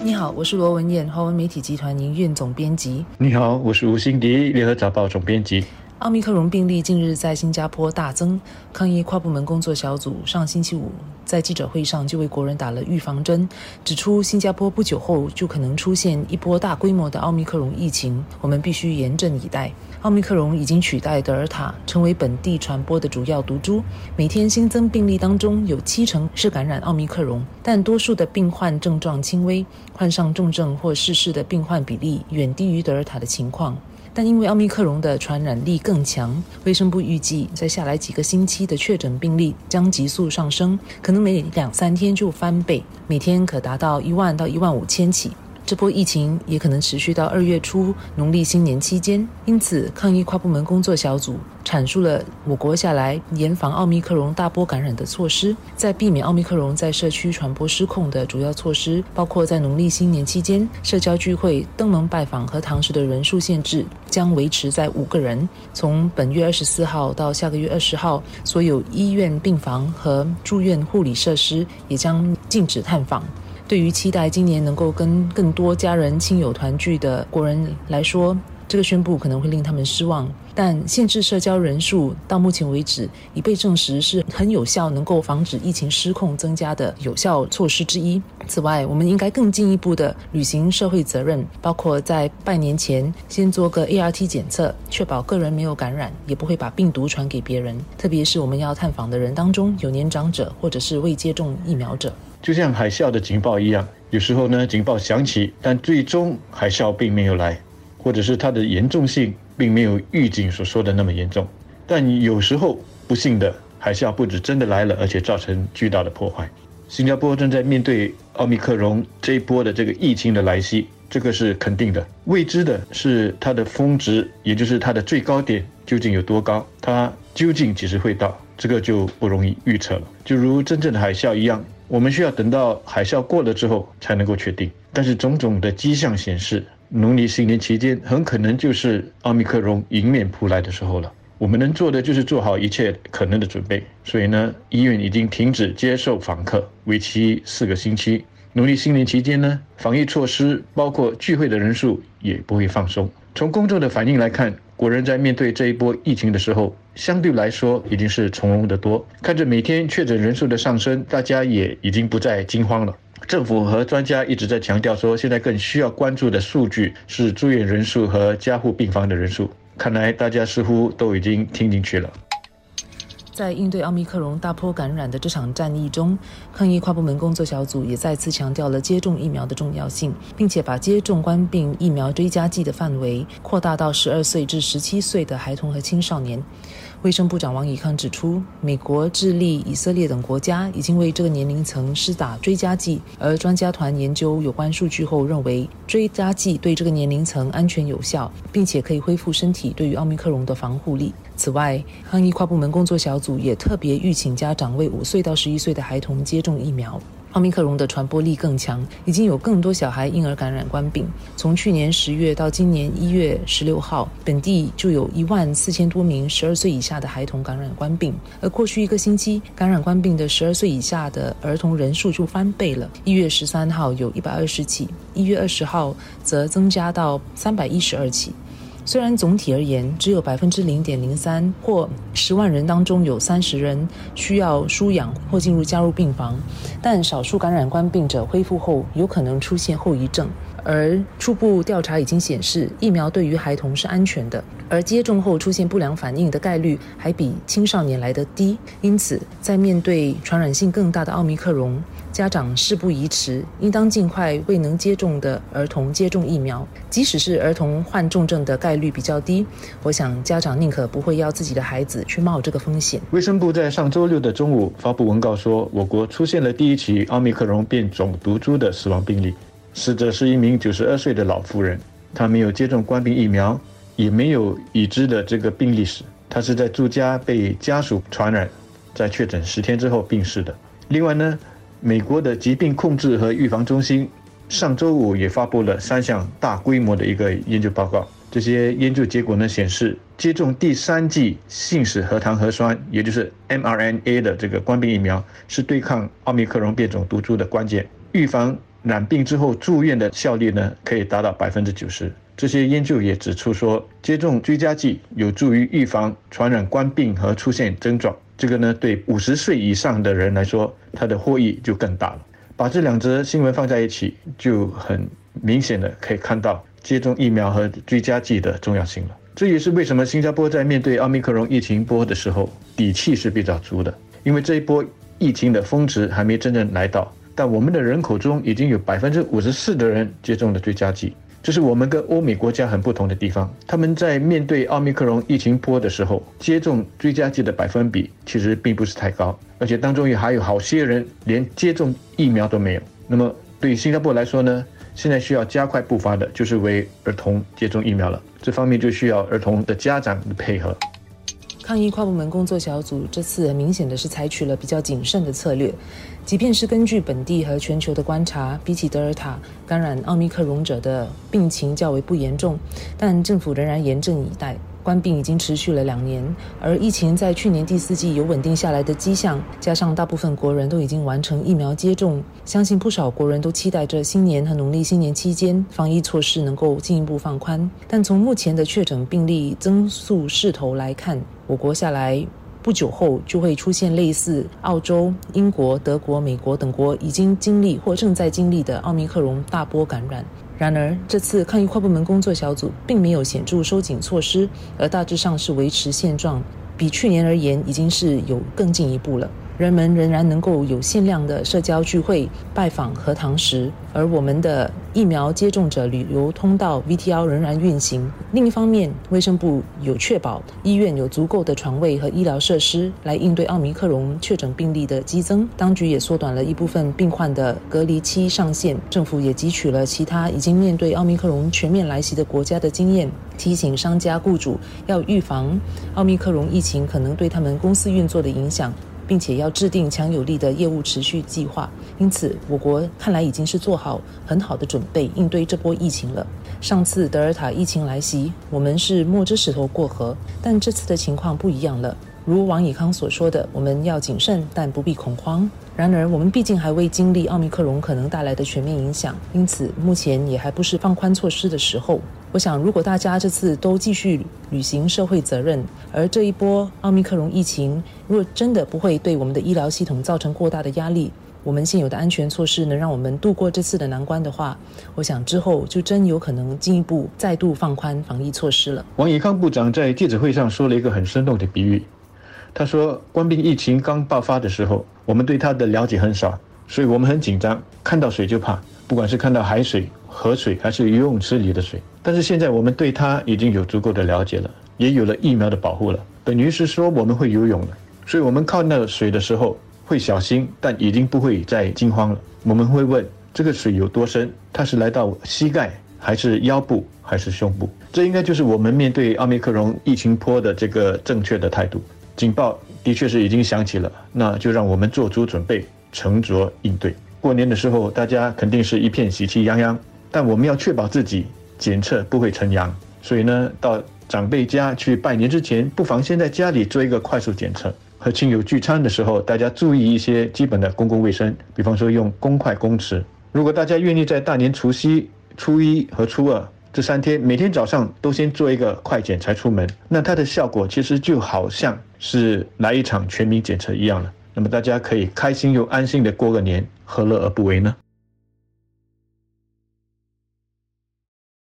你好，我是罗文艳，华文媒体集团营运总编辑。你好，我是吴欣迪，联合早报总编辑。奥密克戎病例近日在新加坡大增，抗疫跨部门工作小组上星期五在记者会上就为国人打了预防针，指出新加坡不久后就可能出现一波大规模的奥密克戎疫情，我们必须严阵以待。奥密克戎已经取代德尔塔成为本地传播的主要毒株，每天新增病例当中有七成是感染奥密克戎，但多数的病患症状轻微，患上重症或逝世的病患比例远低于德尔塔的情况。但因为奥密克戎的传染力更强，卫生部预计在下来几个星期的确诊病例将急速上升，可能每两三天就翻倍，每天可达到一万到一万五千起。这波疫情也可能持续到二月初农历新年期间，因此抗疫跨部门工作小组阐述了我国下来严防奥密克戎大波感染的措施。在避免奥密克戎在社区传播失控的主要措施，包括在农历新年期间社交聚会、登门拜访和堂食的人数限制将维持在五个人。从本月二十四号到下个月二十号，所有医院病房和住院护理设施也将禁止探访。对于期待今年能够跟更多家人亲友团聚的国人来说，这个宣布可能会令他们失望。但限制社交人数到目前为止已被证实是很有效，能够防止疫情失控增加的有效措施之一。此外，我们应该更进一步的履行社会责任，包括在拜年前先做个 ART 检测，确保个人没有感染，也不会把病毒传给别人。特别是我们要探访的人当中有年长者或者是未接种疫苗者。就像海啸的警报一样，有时候呢，警报响起，但最终海啸并没有来，或者是它的严重性并没有预警所说的那么严重。但有时候，不幸的海啸不止真的来了，而且造成巨大的破坏。新加坡正在面对奥密克戎这一波的这个疫情的来袭，这个是肯定的。未知的是它的峰值，也就是它的最高点究竟有多高，它究竟几时会到，这个就不容易预测了。就如真正的海啸一样。我们需要等到海啸过了之后才能够确定，但是种种的迹象显示，农历新年期间很可能就是奥密克戎迎面扑来的时候了。我们能做的就是做好一切可能的准备。所以呢，医院已经停止接受访客，为期四个星期。农历新年期间呢，防疫措施包括聚会的人数也不会放松。从公众的反应来看。国人在面对这一波疫情的时候，相对来说已经是从容得多。看着每天确诊人数的上升，大家也已经不再惊慌了。政府和专家一直在强调说，现在更需要关注的数据是住院人数和加护病房的人数。看来大家似乎都已经听进去了。在应对奥密克戎大波感染的这场战役中，抗疫跨部门工作小组也再次强调了接种疫苗的重要性，并且把接种冠病疫苗追加剂的范围扩大到十二岁至十七岁的孩童和青少年。卫生部长王以康指出，美国、智利、以色列等国家已经为这个年龄层施打追加剂，而专家团研究有关数据后认为，追加剂对这个年龄层安全有效，并且可以恢复身体对于奥密克戎的防护力。此外，抗疫跨部门工作小组也特别预请家长为五岁到十一岁的孩童接种疫苗。奥密克戎的传播力更强，已经有更多小孩婴儿感染冠病。从去年十月到今年一月十六号，本地就有一万四千多名十二岁以下的孩童感染冠病。而过去一个星期，感染冠病的十二岁以下的儿童人数就翻倍了。一月十三号有一百二十起，一月二十号则增加到三百一十二起。虽然总体而言，只有百分之零点零三或十万人当中有三十人需要输氧或进入加入病房，但少数感染冠病者恢复后有可能出现后遗症。而初步调查已经显示，疫苗对于孩童是安全的，而接种后出现不良反应的概率还比青少年来得低。因此，在面对传染性更大的奥密克戎，家长事不宜迟，应当尽快未能接种的儿童接种疫苗。即使是儿童患重症的概率比较低，我想家长宁可不会要自己的孩子去冒这个风险。卫生部在上周六的中午发布文告说，我国出现了第一起奥密克戎变种毒株的死亡病例，死者是一名九十二岁的老妇人，她没有接种冠病疫苗，也没有已知的这个病历史，她是在住家被家属传染，在确诊十天之后病逝的。另外呢？美国的疾病控制和预防中心上周五也发布了三项大规模的一个研究报告。这些研究结果呢显示，接种第三剂信使核糖核酸，也就是 mRNA 的这个冠病疫苗，是对抗奥密克戎变种毒株的关键。预防染病之后住院的效率呢，可以达到百分之九十。这些研究也指出说，接种追加剂有助于预防传染冠病和出现症状。这个呢，对五十岁以上的人来说，它的获益就更大了。把这两则新闻放在一起，就很明显的可以看到接种疫苗和追加剂的重要性了。这也是为什么新加坡在面对奥密克戎疫情波的时候，底气是比较足的，因为这一波疫情的峰值还没真正来到，但我们的人口中已经有百分之五十四的人接种了追加剂。这是我们跟欧美国家很不同的地方。他们在面对奥密克戎疫情波的时候，接种追加剂的百分比其实并不是太高，而且当中也还有好些人连接种疫苗都没有。那么对新加坡来说呢，现在需要加快步伐的就是为儿童接种疫苗了。这方面就需要儿童的家长的配合。抗疫跨部门工作小组这次明显的是采取了比较谨慎的策略，即便是根据本地和全球的观察，比起德尔塔感染奥密克戎者的病情较为不严重，但政府仍然严阵以待。冠病已经持续了两年，而疫情在去年第四季有稳定下来的迹象，加上大部分国人都已经完成疫苗接种，相信不少国人都期待着新年和农历新年期间防疫措施能够进一步放宽。但从目前的确诊病例增速势头来看，我国下来不久后就会出现类似澳洲、英国、德国、美国等国已经经历或正在经历的奥密克戎大波感染。然而，这次抗疫跨部门工作小组并没有显著收紧措施，而大致上是维持现状，比去年而言已经是有更进一步了。人们仍然能够有限量的社交聚会、拜访和堂食，而我们的疫苗接种者旅游通道 VTL 仍然运行。另一方面，卫生部有确保医院有足够的床位和医疗设施来应对奥密克戎确诊病例的激增。当局也缩短了一部分病患的隔离期上限。政府也汲取了其他已经面对奥密克戎全面来袭的国家的经验，提醒商家雇主要预防奥密克戎疫情可能对他们公司运作的影响。并且要制定强有力的业务持续计划，因此我国看来已经是做好很好的准备应对这波疫情了。上次德尔塔疫情来袭，我们是摸着石头过河，但这次的情况不一样了。如王以康所说的，我们要谨慎，但不必恐慌。然而，我们毕竟还未经历奥密克戎可能带来的全面影响，因此目前也还不是放宽措施的时候。我想，如果大家这次都继续履行社会责任，而这一波奥密克戎疫情如果真的不会对我们的医疗系统造成过大的压力，我们现有的安全措施能让我们度过这次的难关的话，我想之后就真有可能进一步再度放宽防疫措施了。王以康部长在记者会上说了一个很生动的比喻，他说，官兵疫情刚爆发的时候，我们对它的了解很少，所以我们很紧张，看到水就怕，不管是看到海水。河水还是游泳池里的水，但是现在我们对它已经有足够的了解了，也有了疫苗的保护了，等于是说我们会游泳了，所以我们靠那水的时候会小心，但已经不会再惊慌了。我们会问这个水有多深，它是来到膝盖还是腰部还是胸部？这应该就是我们面对奥密克戎疫情坡的这个正确的态度。警报的确是已经响起了，那就让我们做足准备，沉着应对。过年的时候，大家肯定是一片喜气洋洋。但我们要确保自己检测不会成阳，所以呢，到长辈家去拜年之前，不妨先在家里做一个快速检测。和亲友聚餐的时候，大家注意一些基本的公共卫生，比方说用公筷公匙。如果大家愿意在大年除夕、初一和初二这三天，每天早上都先做一个快检才出门，那它的效果其实就好像是来一场全民检测一样了。那么大家可以开心又安心的过个年，何乐而不为呢？